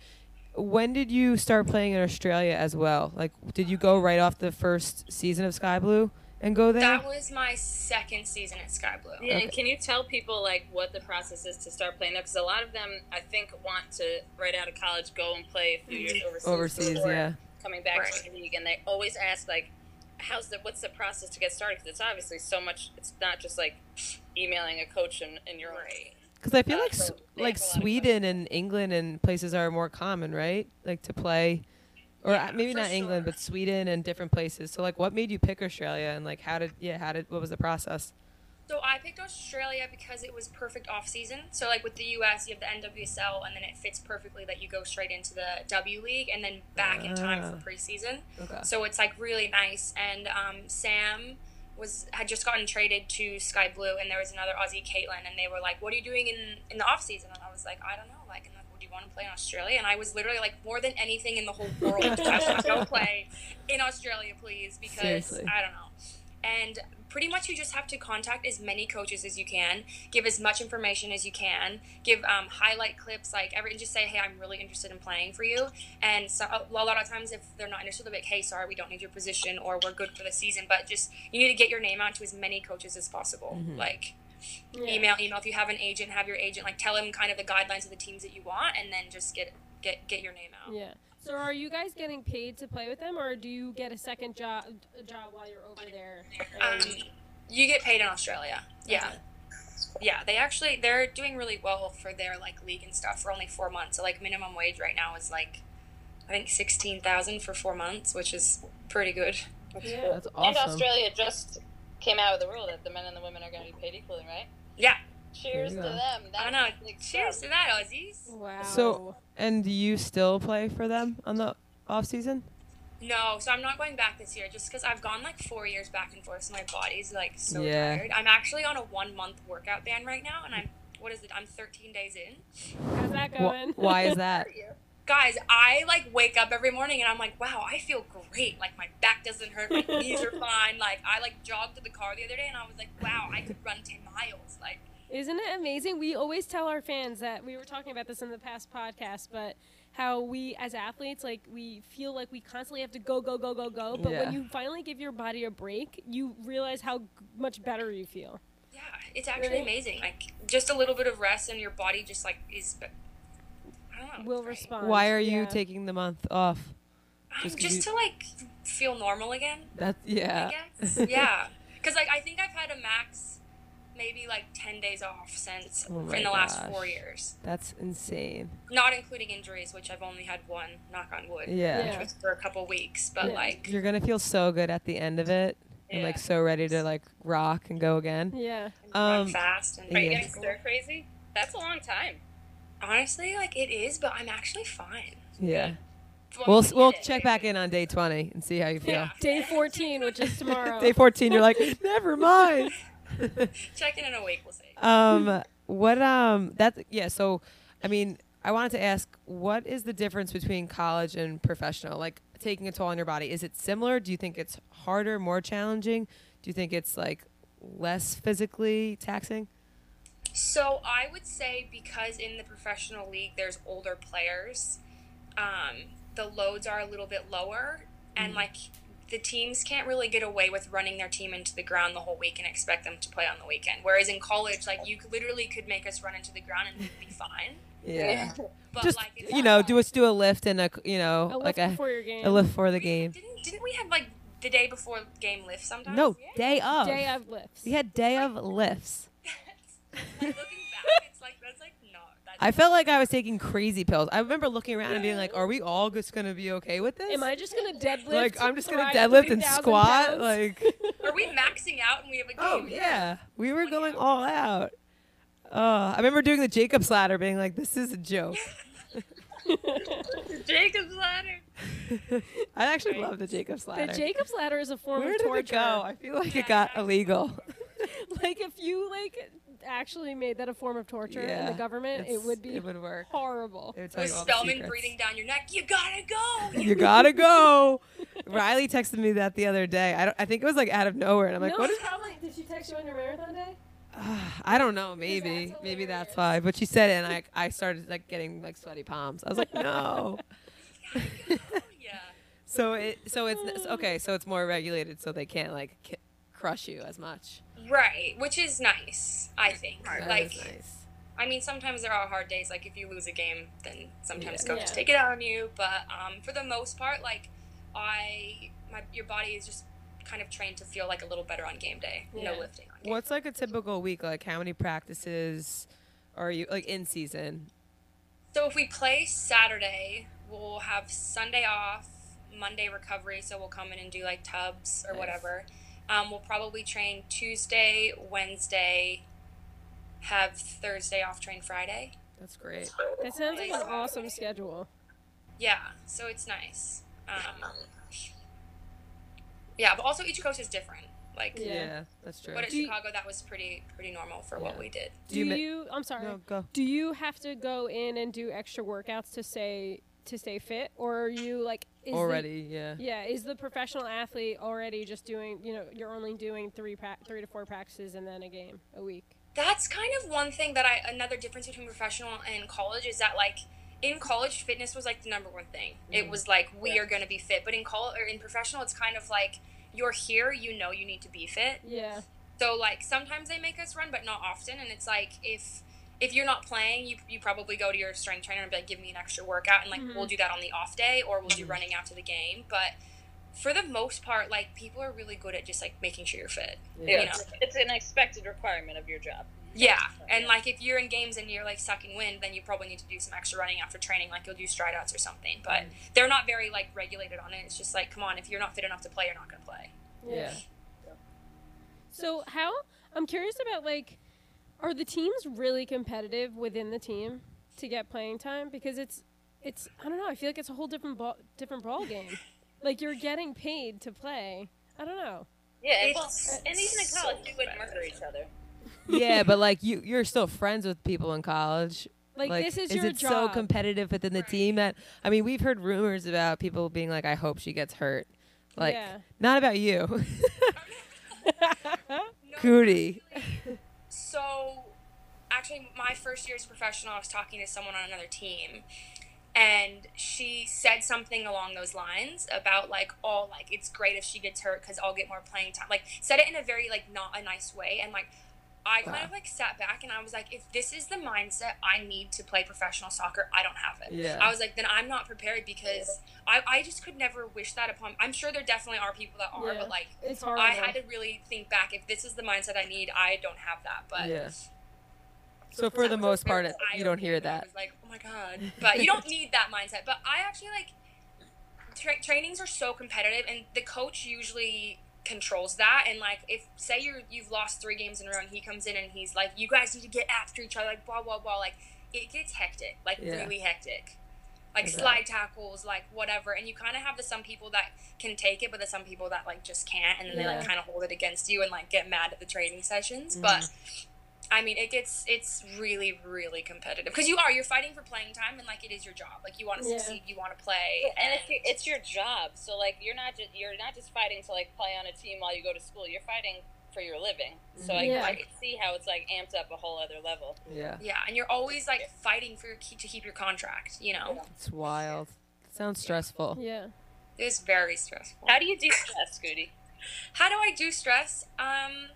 B: When did you start playing in Australia as well? Like, did you go right off the first season of Sky Blue and go there?
D: That was my second season at Sky Blue.
E: Yeah,
B: Okay.
E: and can you tell people like what the process is to start playing there? Because a lot of them, I think, want to right out of college go and play a few years overseas.
B: Overseas, yeah.
E: Coming back
D: Right.
E: to the league, and they always ask like, "How's the what's the process to get started?" Because it's obviously so much. It's not just like emailing a coach in, in your own.
D: Right.
B: Because I feel
E: Uh,
B: like
E: so
B: like
E: have a lot of
B: Sweden and England and places are more common, right? Like to play, or uh, maybe not England, but Sweden and different places. So like, what made you pick Australia and like how did yeah how did what was the process?
D: So I picked Australia because it was perfect off season. So like with the US, you have the NWSL, and then it fits perfectly that you go straight into the W League and then back in time
B: Ah.
D: for preseason.
B: Okay.
D: So it's like really nice. And um, Sam was had just gotten traded to Sky Blue, and there was another Aussie, Caitlin, and they were like, "What are you doing in in the off season?" And I was like, "I don't know." Like, and like, would you want to play in Australia? And I was literally like, more than anything in the whole world, I want to go play in Australia, please, because
B: Seriously.
D: I don't know. And pretty much you just have to contact as many coaches as you can, give as much information as you can, give um, highlight clips, like every, and just say, hey, I'm really interested in playing for you. And so, a lot of times, if they're not interested, they'll be like, hey, sorry, we don't need your position, or we're good for the season. But just you need to get your name out to as many coaches as possible. Like
C: Yeah.
D: email, email. If you have an agent, have your agent like tell him kind of the guidelines of the teams that you want, and then just get get get your name out.
C: Yeah. So are you guys getting paid to play with them, or do you get a second job a job while you're over there?
D: Um, you get paid in Australia. Yeah. Yeah, they actually they're doing really well for their like league and stuff for only four months. So like minimum wage right now is like I think sixteen thousand for four months, which is pretty good.
C: Yeah.
B: That's awesome. And.
E: Australia just came out with the rule that the men and the women are going to be paid equally, right?
D: Yeah,
E: Cheers to
B: you go.
E: them.
D: I know. Cheers
E: step.
D: to that, Aussies.
C: Wow.
B: So- And do you still play for them on the off season?
D: No, so I'm not going back this year just because I've gone like four years back and forth, so my body's like so
B: Yeah.
D: tired. I'm actually on a one month workout ban right now, and I'm what is it? I'm 13 days in.
C: how's that
B: Wh-
C: going?
B: why is that?
D: Guys, I like wake up every morning and I'm like, wow, I feel great. Like my back doesn't hurt, my knees are fine. Like I like jogged to the car the other day and I was like, wow, I could run ten miles. Like
C: Isn't it amazing? We always tell our fans that we were talking about this in the past podcast, but how we as athletes like we feel like we constantly have to go go go go go, but
B: Yeah.
C: when you finally give your body a break, you realize how much better you feel.
D: yeah, it's actually
C: Really?
D: amazing. Like just a little bit of rest and your body just like is. I don't know.
C: Will
D: it's great.
C: respond.
B: Why are you
C: Yeah.
B: taking the month off?
D: Um,
B: Just
D: Just,
B: 'cause you-
D: to like feel normal again.
B: That's yeah.
D: I guess. yeah. Because like I think I've had a max, maybe like ten days off since
B: Oh
D: in the last four years,
B: That's insane.
D: not including injuries, which I've only had one. Knock on wood.
B: Yeah.
C: Yeah.
D: Was for a couple weeks, but
C: Yeah.
D: like
B: You're gonna feel so good at the end of it, and like so ready to like rock and go again.
C: Yeah.
B: Um,
D: fast and
E: Are you
B: Yeah.
E: getting stir crazy? That's a long time.
D: Honestly, like it is, but I'm actually fine.
B: Yeah.
D: Well,
B: We'll
D: we
B: we'll check back in on day 20 and see how you feel.
D: Yeah.
C: Day 14, which is tomorrow.
B: Day 14, you're like, never mind.
D: Check in in a week. We'll see.
B: um, what um that yeah. So, I mean, I wanted to ask, what is the difference between college and professional? Like taking a toll on your body. Is it similar? Do you think it's harder, more challenging? Do you think it's like less physically taxing?
D: So I would say because in the professional league there's older players, um, the loads are a little bit lower, and like the teams can't really get away with running their team into the ground the whole week and expect them to play on the weekend. Whereas in college, like you literally could make us run into the ground and we'd be fine. Yeah. But
B: Just
D: like it's
B: you know, do us do a lift and a you know
C: A lift
B: like a,
C: before your game.
B: a lift for the
D: we-
B: game.
D: Didn't didn't we have like the day before game lift sometimes?
B: No,
D: Yeah.
B: day of.
C: Day of lifts.
B: We had day of lifts.
D: Like back, like like no.
B: I felt like I was taking crazy pills. I remember looking around and being like, "Are we all just gonna be okay with this?"
C: Am I just gonna deadlift?
B: like I'm just gonna deadlift and squat?
C: pounds?
B: Like,
D: Are we maxing out and we have a oh, game?
B: oh yeah, we were going all out. Oh, I remember doing the Jacob's ladder, being like, "This is a joke."
E: The Jacob's ladder.
B: I actually love the Jacob's ladder. the.
C: Jacob's ladder is a form
B: Where
C: of
B: did
C: torture.
B: it go? I feel like it got illegal.
C: like if you like actually made that a form of torture in
B: Yeah,
C: the government, it would be
B: It would work.
C: horrible.
B: It would
D: With
B: you all the
D: Spellman breathing down your neck, you gotta go.
B: You gotta go. Riley texted me that the other day. I don't. I think it was like out of nowhere, and I'm like,
C: no,
B: "What is?"
C: it's probably did she text you on your marathon day?
B: I don't know. Maybe.
C: that's
B: Maybe that's why. But she said it, and I I started like getting like sweaty palms. I was like, no.
D: Oh, yeah.
B: so it so it's it's- okay. So it's more regulated, so they can't like ki- crush you as much.
D: Right, which is nice, I think.
B: That
D: like,
B: is nice.
D: I mean, sometimes there are hard days. Like, if you lose a game, then sometimes
B: Yeah.
D: coaches
C: Yeah.
D: take it out on you. But um, for the most part, like, I, my, your body is just kind of trained to feel like a little better on game day.
C: Yeah.
D: No lifting on game.
B: What's like a typical week? Like how many practices are you like in season?
D: So if we play Saturday, we'll have Sunday off, Monday recovery. So we'll come in and do like tubs or
B: Nice.
D: whatever. Um, we'll probably train Tuesday, Wednesday, have Thursday off, train Friday.
B: That's great.
C: That sounds like an awesome schedule.
D: Yeah, so it's nice. Um, yeah, but also each coach is different. Like,
C: Yeah.
B: Yeah, that's true.
D: but at
C: Do you-
D: Chicago, that was pretty pretty normal for what we did.
C: Do
B: you
C: you? I'm sorry.
B: No, go.
C: Do you have to go in and do extra workouts to stay to stay fit, or are you like is the-
B: Already, yeah.
C: yeah, is the professional athlete already just doing? You know, you're only doing three pra- three to four practices and then a game a week.
D: That's kind of one thing that I another difference between professional and college is that like in college fitness was like the number one thing. It mm-hmm. was like we are going to be fit, but in college or in professional it's kind of like you're here, you know you need to be fit.
C: Yeah,
D: So like sometimes they make us run, but not often. And it's like if if you're not playing, you, you probably go to your strength trainer and be like, give me an extra workout, and like
C: Mhm.
D: we'll do that on the off day, or we'll do running after the game. But for the most part, like people are really good at just like making sure you're fit.
E: Yeah,
D: You know?
E: it's, it's an expected requirement of your job.
D: Yeah, and like if you're in games and you're like sucking wind, then you probably need to do some extra running after training, like you'll do stride outs or something. But they're not very like regulated on it. It's just like, come on, if you're not fit enough to play, you're not gonna play.
B: Yeah.
C: So how? I'm curious about like, are the teams really competitive within the team to get playing time? Because it's, it's I don't know. I feel like it's a whole different ball, different ball game. like you're getting paid to play. I don't know.
E: Yeah, and,
D: It's-
E: well, and even in
D: so
E: college, you would
D: competitive.
E: murder each other.
B: yeah, but like you, you're still friends with people in college.
C: Like, this is,
B: is
C: your
B: it
C: job.
B: so competitive within the
D: Right.
B: team that I mean, we've heard rumors about people being like, "I hope she gets hurt." Like,
C: yeah.
B: not about you,
D: No,
B: Goody.
D: So, actually, my first year as a professional, I was talking to someone on another team, and she said something along those lines about like, oh, like it's great if she gets hurt because I'll get more playing time. Like, said it in a very like not a nice way, and like, I kind of like sat back and I was like, if this is the mindset I need to play professional soccer, I don't have it.
B: Yeah.
D: I was like, then I'm not prepared because I, I just could never wish that upon. I'm sure there definitely are people that are,
C: Yeah.
D: but like
C: It's hard.
D: I had to really think back. If this is the mindset I need, I don't have that. But
B: yeah. So for the most part, it, you don't hear that.
D: was like, oh my god. But you don't need that mindset. But I actually like tra- trainings are so competitive, and the coach usually controls that. And like, if say you're you've lost three games in a row, and he comes in and he's like, you guys need to get after each other, like blah blah blah, like it gets hectic, like
B: Yeah.
D: really hectic. Like
B: bet.
D: slide tackles, like whatever, and you kind of have the some people that can take it, but there's some people that like just can't, and then they like kind of hold it against you and like get mad at the training sessions.
B: Mhm.
D: But I mean, it gets it's really really competitive because you are you're fighting for playing time and like it is your job. Like you want to
C: Yeah.
D: succeed, you want to play,
E: and it's your, it's your job. So like you're not just you're not just fighting to like play on a team while you go to school. You're fighting for your living. So I,
C: Yeah.
E: I can see how it's like amped up a whole other level.
B: Yeah.
D: yeah, and you're always like fighting for your key to keep your contract. You know,
B: It's wild. Sounds stressful.
C: Yeah.
D: it's very stressful.
E: How do you de-stress, Scooty?
D: How do I do stress? Um,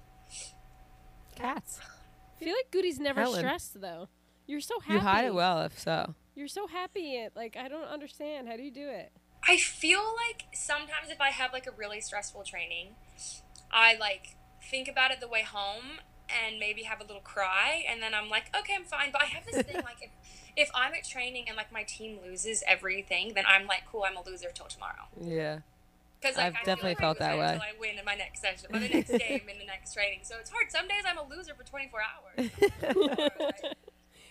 B: Cats.
C: I feel like Goody's never
B: Helen.
C: stressed though. You're so happy.
B: You hide it well, if so.
C: You're so happy. It like I don't understand. How do you do it?
D: I feel like sometimes if I have like a really stressful training, I like think about it the way home and maybe have a little cry and then I'm like, okay, I'm fine. But I have this thing like if, if I'm at training and like my team loses everything, then I'm like, cool, I'm a loser till tomorrow.
B: Yeah.
D: Because like,
B: I've
D: I
B: definitely felt that way.
D: Until I win in my next session, or the next game in the next training. So it's hard. Some days I'm a loser for 24 hours.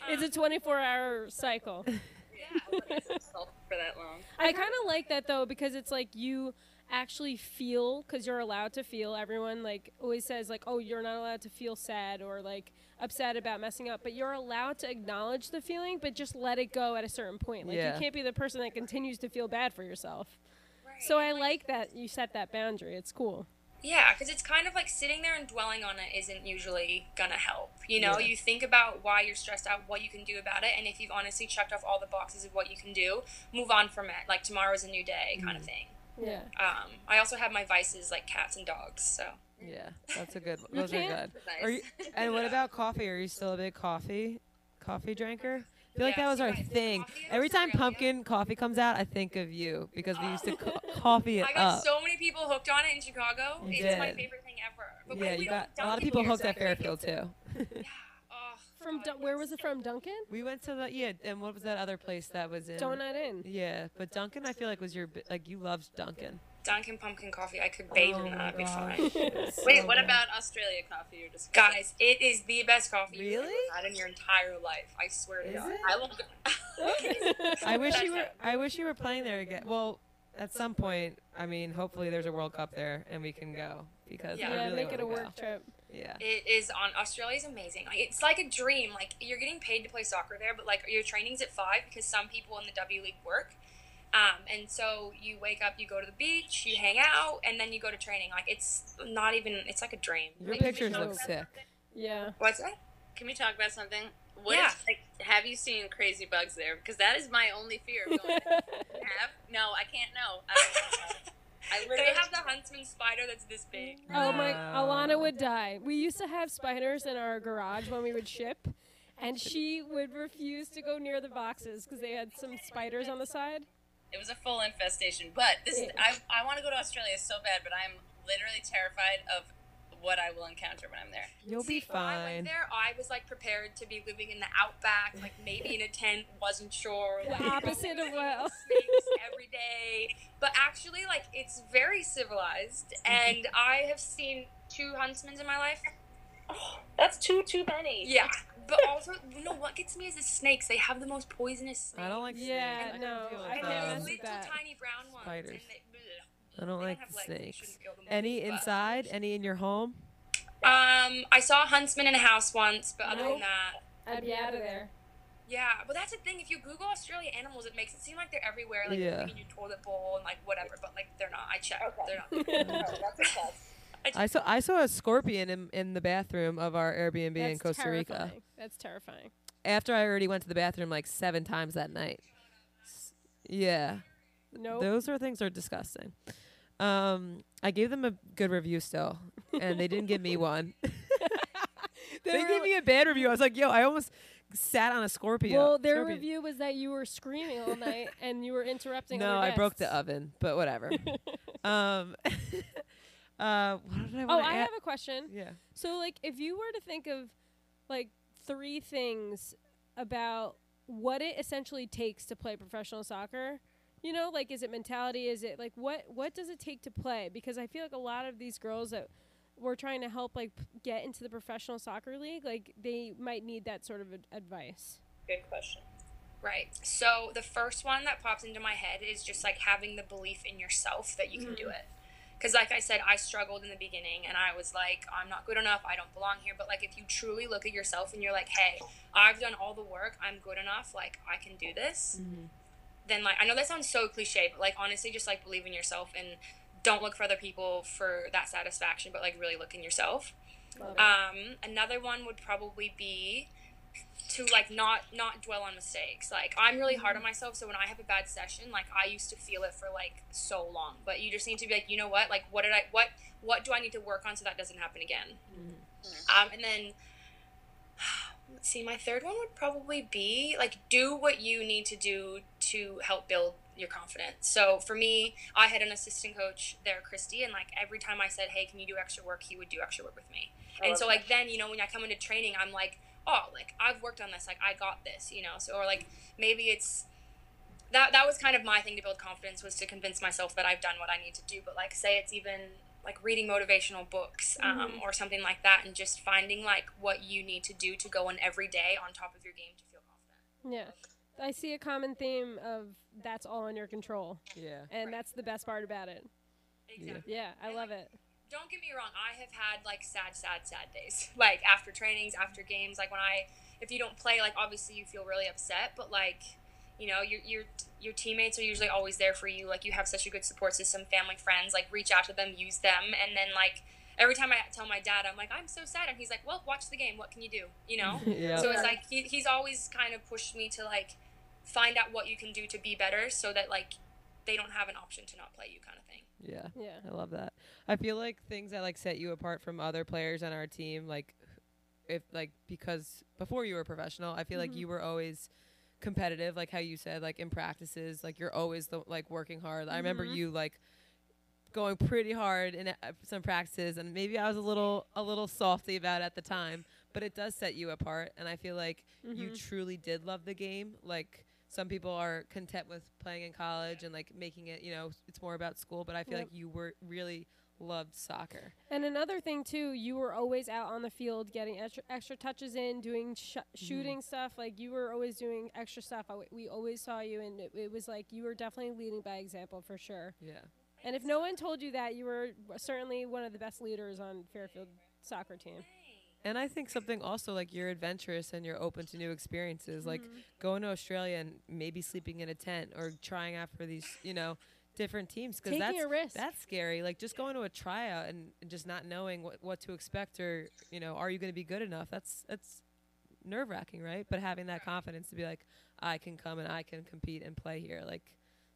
C: It's a um, 24 hour cycle.
D: yeah.
E: for that long.
C: I kind of like that though because it's like you actually feel because you're allowed to feel. Everyone like always says like, oh, you're not allowed to feel sad or like upset about messing up, but you're allowed to acknowledge the feeling, but just let it go at a certain point. Like
B: Yeah.
C: you can't be the person that continues to feel bad for yourself. So I like that you set that boundary. It's cool.
D: Yeah, because it's kind of like sitting there and dwelling on it isn't usually gonna help. You know,
B: Yeah.
D: you think about why you're stressed out, what you can do about it, and if you've honestly checked off all the boxes of what you can do, move on from it. Like tomorrow's a new day, kind of thing.
C: Yeah.
D: Um, I also have my vices like cats and dogs, so
B: Yeah. That's a good one. Those are good.
E: Nice.
B: Are you, and what about coffee? Are you still a big coffee coffee drinker? I feel like that was our thing. Every time
D: Australia-
B: pumpkin coffee comes out, I think of you because we used to co- coffee it
D: I got
B: up.
D: so many people hooked on it in Chicago.
B: You
D: it's my favorite thing ever. But
B: yeah, you got a lot of people hooked at Fairfield too.
D: Yeah. Oh,
C: From
D: God,
C: Dun- where was it from? Dunkin'?
B: We went to the yeah, and what was that other place that was in?
C: Donut Inn.
B: Yeah, but Dunkin', I feel like was your bi- like you loved Dunkin'.
D: Dunkin' pumpkin coffee. I could bathe
B: Oh
D: in that. I'd be fine.
B: So
E: Wait, what
B: good.
E: about Australia coffee? You're just
D: Guys, it is the best coffee you've ever had in your entire life. I swear to God.
B: it?
E: I love.
B: I wish you were. I wish you were playing there again. Well, at some point, I mean, hopefully there's a World Cup there and we can go because
D: Yeah.
B: I
C: Yeah,
B: really
C: make it a
B: wanna
C: work
B: go.
C: trip.
B: Yeah.
D: It is on Australia's amazing. Like, it's like a dream. Like you're getting paid to play soccer there, but like your training's at five because some people in the W League work. Um, and so you wake up, you go to the beach, you hang out, and then you go to training. Like it's not even. It's like a dream.
B: Your
E: Can we
B: pictures look sick.
E: something?
C: Yeah.
D: What's that?
E: Can we talk about something? What
D: Yeah.
E: is, like, have you seen crazy bugs there? Because that is my only fear of going. have? No, I can't know. I, don't know. I
D: They have the huntsman spider that's this big.
C: Oh my, Alana would die. We used to have spiders in our garage when we would ship, and she would refuse to go near the boxes because they had some spiders on the side.
E: It was a full infestation. But this is, I, I want to go to Australia so bad, but I'm literally terrified of what I will encounter when I'm there.
B: You'll be
D: See, When I went there, I was like prepared to be living in the outback, like maybe in a tent, wasn't sure.
C: The
D: Like,
C: opposite of well.
D: snakes every day. But actually, like it's very civilized, and I have seen two huntsmen in my life.
E: That's too too many.
D: Yeah, but also, you know what gets me is the snakes. They have the most poisonous snakes.
B: I don't like
C: Yeah,
B: snakes. I
C: no,
B: can deal
C: I
B: with,
C: can't
D: They're
C: mess with
D: little
C: that.
D: tiny brown ones.
B: Spiders.
D: And they.
B: I don't
D: They
B: like
D: have legs,
B: snakes.
D: shouldn't kill them
B: Any
D: but-
B: inside? Any in your home?
D: Um, I saw a huntsman in a house once, but other
C: Nope.
D: than that,
C: I'd be out of there.
D: yeah. But that's the thing. If you Google Australia animals, it makes it seem like they're everywhere, like
B: Yeah.
D: in your toilet bowl and like whatever. But like they're not. I checked.
E: Okay.
D: They're not.
E: that's a test.
B: I saw I saw a scorpion in, in the bathroom of our Airbnb in Costa Rica.
C: terrifying. That's terrifying.
B: After I already went to the bathroom like seven times that night. S- Yeah.
C: Nope.
B: Those are things are disgusting. Um, I gave them a good review still, and they didn't give me one. they
C: were
B: gave me a bad review. I was like, yo, I almost sat on a scorpion.
C: Well, their
B: Scorpion.
C: review was that you were screaming all night and you were interrupting.
B: No, I broke the oven, but whatever. um, uh, what did I
C: Oh,
B: want to
C: I
B: add?
C: have a question.
B: Yeah.
C: So, like, if you were to think of like three things about what it essentially takes to play professional soccer, you know, like, is it mentality? Is it like what what does it take to play? Because I feel like a lot of these girls that we're trying to help like p- get into the professional soccer league, like they might need that sort of ad- advice.
E: Good question.
D: Right. So the first one that pops into my head is just like having the belief in yourself that you can do it. Because, like I said, I struggled in the beginning and I was like, I'm not good enough. I don't belong here. But, like, if you truly look at yourself and you're like, hey, I've done all the work. I'm good enough. Like, I can do this. Then, like, I know that sounds so cliche, but, like, honestly, just like believe in yourself and don't look for other people for that satisfaction, but, like, really look in yourself. Um, another one would probably be to like not not dwell on mistakes. Like I'm really hard on myself, so when I have a bad session, like I used to feel it for like so long. But you just need to be like, you know what? Like what did I what what do I need to work on so that doesn't happen again? Um, and then let's see, my third one would probably be like do what you need to do to help build your confidence. So for me, I had an assistant coach there, Christy, and like every time I said, "Hey, can you do extra work?" he would do extra work with me.
E: I
D: and so
E: that.
D: like then you know when I come into training, I'm like, oh, like I've worked on this, like I got this, you know. So or like maybe it's that that was kind of my thing to build confidence was to convince myself that I've done what I need to do. But like say it's even like reading motivational books um, or something like that, and just finding like what you need to do to go in every day on top of your game to feel confident.
C: Yeah. I see a common theme of that's all in your control.
B: Yeah.
C: And
D: Right.
C: that's the best part about it.
D: Exactly.
C: Yeah, I love it.
D: Don't get me wrong i have had like sad sad sad days. Like after trainings after mm-hmm. games like when i if you don't play like obviously you feel really upset but like you know your your your teammates are usually always there for you. Like you have such a good support system family friends like reach out to them use them and then like every time i tell my dad i'm like i'm so sad and he's like well watch the game. What can you do? You know?
B: Yeah.
D: so it's like he, he's always kind of pushed me to like find out what you can do to be better so that like they don't have an option to not play you kind of thing
B: Yeah.
C: Yeah.
B: I love that. I feel like things that like set you apart from other players on our team, like if like because before you were professional, I feel like mm-hmm. you were always competitive, like how you said, like in practices, like you're always the like working hard. I remember mm-hmm. you like going pretty hard in uh, some practices, and maybe I was a little a little softy about it at the time, but it does set you apart, and I feel like you mm-hmm. truly did love the game, like. Some people are content with playing in college and like making it, you know, it's more about school. But I feel
C: Yep.
B: like you were really loved soccer.
C: And another thing too, you were always out on the field getting extra, extra touches in, doing sh- mm-hmm. shooting stuff. Like you were always doing extra stuff. I w- we always saw you, and it, it was like you were definitely leading by example for sure.
B: Yeah.
C: And if no one told you that, you were certainly one of the best leaders on Fairfield soccer team.
B: And I think something also like you're adventurous and you're open to new experiences, like
C: Mm-hmm.
B: going to Australia and maybe sleeping in a tent or trying out for these, you know, different teams because
C: Taking
B: that's
C: a risk.
B: that's scary. Like just going to a tryout and, and just not knowing what, what to expect or you know, are you going to be good enough? That's that's nerve wracking, right? But having that confidence to be like, I can come and I can compete and play here, like,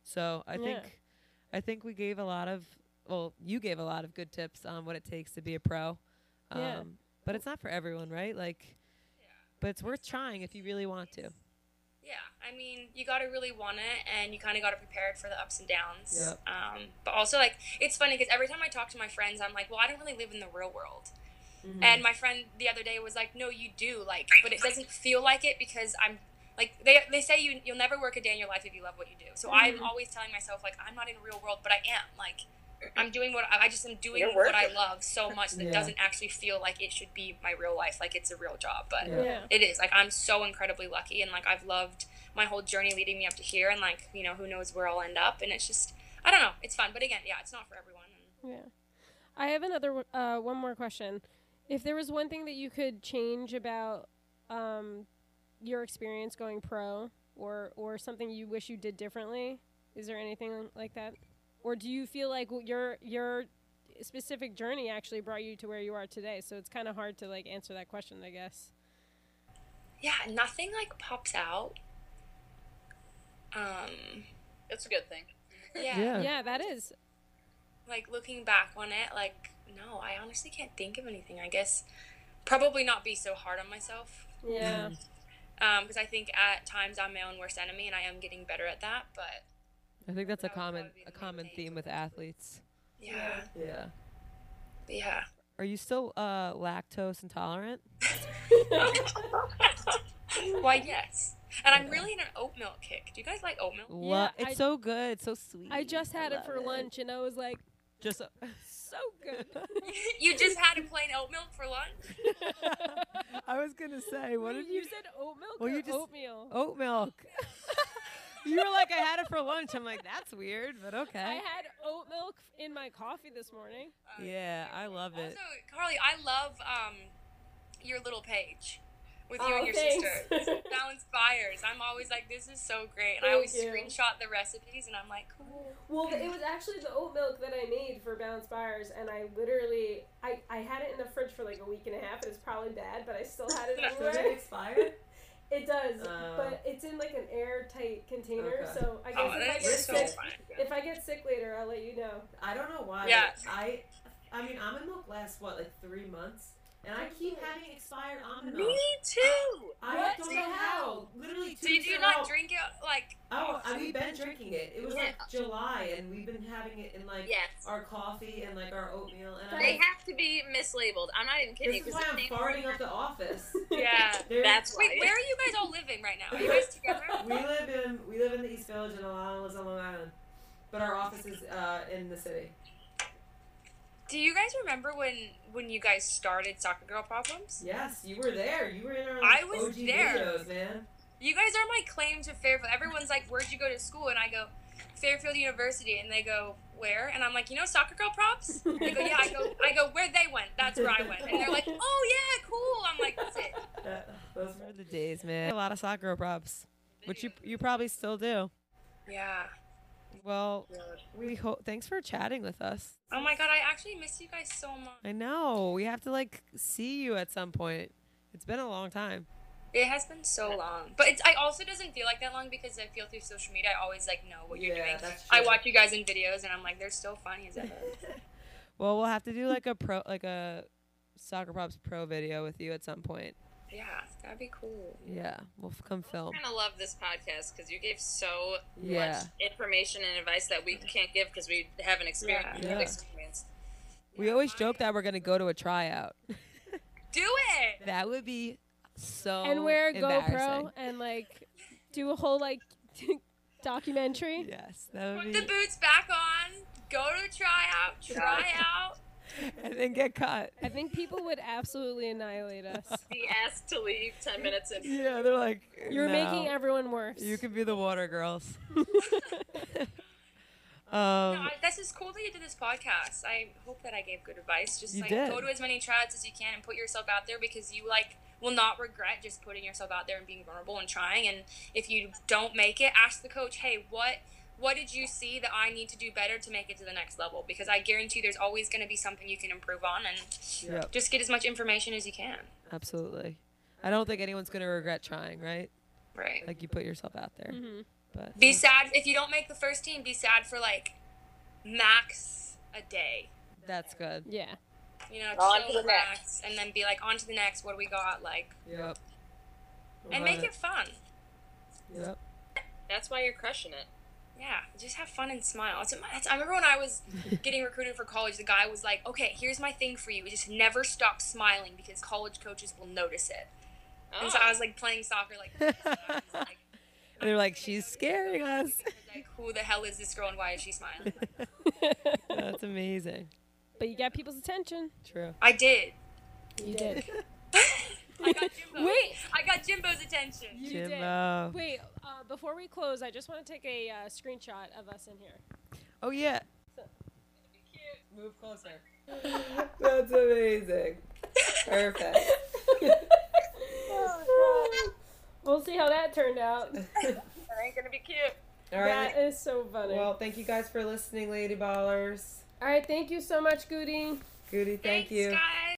B: so I
C: Yeah.
B: think I think we gave a lot of well, you gave a lot of good tips on what it takes to be a pro. Um,
C: Yeah.
B: But it's not for everyone, right? Like, but it's worth trying if you really want to.
D: Yeah, I mean, you got to really want it, and you kind of got to prepare it for the ups and downs.
B: Yep.
D: Um, but also, like, it's funny because every time I talk to my friends, I'm like, well, I don't really live in the real world. And my friend the other day was like, no, you do, like, but it doesn't feel like it because I'm. Like they, they say you you'll never work a day in your life if you love what you do. So I'm always telling myself like I'm not in the real world, but I am. Like I'm doing what I, I just am doing what I love so much that
B: Yeah.
D: it doesn't actually feel like it should be my real life. Like it's a real job, but
B: Yeah.
C: Yeah.
D: it is like i'm so incredibly lucky and like i've loved my whole journey leading me up to here and like you know who knows where i'll end up and it's just i don't know it's fun but again yeah it's not for everyone and
C: Yeah. I have another one- uh, one more question. If there was one thing that you could change about um, your experience going pro, or or something you wish you did differently, is there anything like that? Or do you feel like your your specific journey actually brought you to where you are today? So it's kind of hard to like answer that question, I guess.
D: yeah nothing like pops out um
E: It's a good thing.
D: yeah,
B: Yeah.
C: Yeah, that is.
D: like looking back on it like no i honestly can't think of anything i guess probably not be so hard on myself.
C: Yeah.
D: Because I think at times I'm my own worst enemy, and I am getting better at that. But
B: I think that's a
D: That would
B: common a common theme with athletes.
D: yeah,
B: Yeah.
D: yeah.
B: Are you still uh, lactose intolerant?
D: Why yes. And I'm really in an oat milk kick. Do you guys like oat milk?
B: Lo-
C: I-
B: it's so good. It's so sweet.
C: I just had it
B: love
C: for lunch and I was like,
B: Just
C: so good.
D: you just had a plain oat milk for lunch?
B: I was gonna say, what did
C: you
B: you?
C: said oat milk
B: Well,
C: or
B: you just-
C: oatmeal?
B: Oat milk. You were like, I had it for lunch. I'm like, that's weird, but okay.
C: I had oat milk in my coffee this morning.
B: Yeah, I love it.
D: Also, Carly, I love um, your little page with you
C: Oh,
D: and your
C: thanks.
D: sister. Balance Fires. I'm always like, this is so great. And I always
C: you.
D: screenshot the recipes, and I'm like, cool.
C: Well, it was actually the oat milk that I made for Balance Bars, and I literally, I, I had it in the fridge for like a week and a half. It's probably bad, but I still had it anyway.
B: expired?
C: It does,
B: Oh.
C: but it's in like an airtight container,
B: Okay.
C: so I guess
D: Oh,
C: if I
D: that's
C: get
D: so
C: sick,
D: fun.
C: if I get sick later, I'll let you know.
A: I don't know why.
D: Yeah.
A: but I, I mean, almond milk lasts what, like three months, and I keep having expired almond milk.
D: Me too.
A: I
C: What?
A: don't know
C: how?
A: Literally two
D: Did you not
A: row.
D: drink it like?
A: Oh, I, we've been drinking it. It was
E: Yeah.
A: like July, and we've been having it in like
E: Yes.
A: our coffee and like our oatmeal. And
E: They
A: I,
E: have to be mislabeled. I'm not even kidding.
A: this is why I'm farting up the office.
D: Yeah.
E: That's why.
D: Wait, where are you guys all living right now? Are you guys together?
A: we live in we live in the East Village, and Alana lives on Long Island, but our office is uh, in the city.
D: Do you guys remember when when you guys started Soccer Girl Problems?
A: Yes, you were there. You were in our
D: I was
A: OG
D: there.
A: videos, man.
D: You guys are my claim to Fairfield. Everyone's like, "Where'd you go to school?" And I go, "Fairfield University." And they go, "Where?" And I'm like, "You know, Soccer Girl Probs." They go, "Yeah." I go, "I go where they went. That's where I went." And they're like, "Oh yeah, cool." I'm like, "That's it."
A: Those were
B: the days, man. A lot of soccer Girl probs, which you you probably still do.
D: Yeah.
B: Well, oh we hope. Thanks for chatting with us.
D: Oh my god, I actually miss you guys so much.
B: I know we have to like see you at some point. It's been a long time.
D: It has been so long, but it's. I also doesn't feel like that long because I feel through social media. I always like know what you're
A: Yeah,
D: doing.
A: that's
D: I watch you guys in videos, and I'm like, they're so funny as ever.
B: Well, we'll have to do like a pro, like a soccer probs pro video with you at some point.
D: Yeah, that'd be cool.
B: Yeah, we'll come film.
E: I kind of love this podcast because you gave so
B: Yeah.
E: much information and advice that we can't give because we haven't experienced.
D: Yeah.
B: Yeah.
E: experienced.
B: We always joke that we're gonna go to a tryout.
D: Do it.
B: That would be so
C: and wear a GoPro and like do a whole like documentary.
B: Yes, that would
D: Put
B: be,
D: the boots back on. Go to tryout. Try out.
B: and then get cut.
C: I think people would absolutely annihilate us.
E: Be asked to leave ten minutes in.
B: Yeah, they're like,
C: You're
B: "No,
C: making everyone worse.
B: You can be the water girls.
D: No,
B: um,
D: I, this is cool that you did this podcast. I hope that I gave good advice. Just
B: You
D: like
B: did.
D: go to as many tryouts as you can and put yourself out there because you like will not regret just putting yourself out there and being vulnerable and trying. And if you don't make it, ask the coach, hey, what what did you see that I need to do better to make it to the next level? Because I guarantee there's always going to be something you can improve on, and
B: Yep.
D: just get as much information as you can.
B: absolutely. I don't think anyone's gonna regret trying, right?
D: Right.
B: Like you put yourself out there.
C: Mhm.
B: But
D: Be sad if you don't make the first team. Be sad for like max a day.
B: that's good.
C: Yeah.
D: You know,
E: On
D: chill,
E: to the
D: relax, and then be like, on to the next. What do we got? Like,
B: Yep.
D: and make it fun.
B: Yep.
E: That's why you're crushing it.
D: Yeah, just have fun and smile. It's, it's, I remember when I was getting recruited for college, the guy was like, "Okay, here's my thing for you: just never stop smiling because college coaches will notice it." And so I was oh. like playing soccer, like, and like,
B: they're like, she's scaring us.
D: like, who the hell is this girl and why is she smiling?
B: That's amazing.
C: But you got people's attention.
B: True.
D: I did.
C: You did.
D: I got Jimbo.
C: Wait.
D: I got Jimbo's attention.
C: You did. Wait, uh, before we close, I just want to take a uh, screenshot of us in here.
B: Oh yeah.
A: Move closer. That's amazing. Perfect.
C: We'll see how that turned out.
E: That ain't gonna be cute.
A: All
C: That
A: right.
C: is so funny.
A: Well, thank you guys for listening, Lady Ballers.
C: All right, thank you so much, Goody.
A: Goody, thank
D: Thanks,
A: you.
D: guys.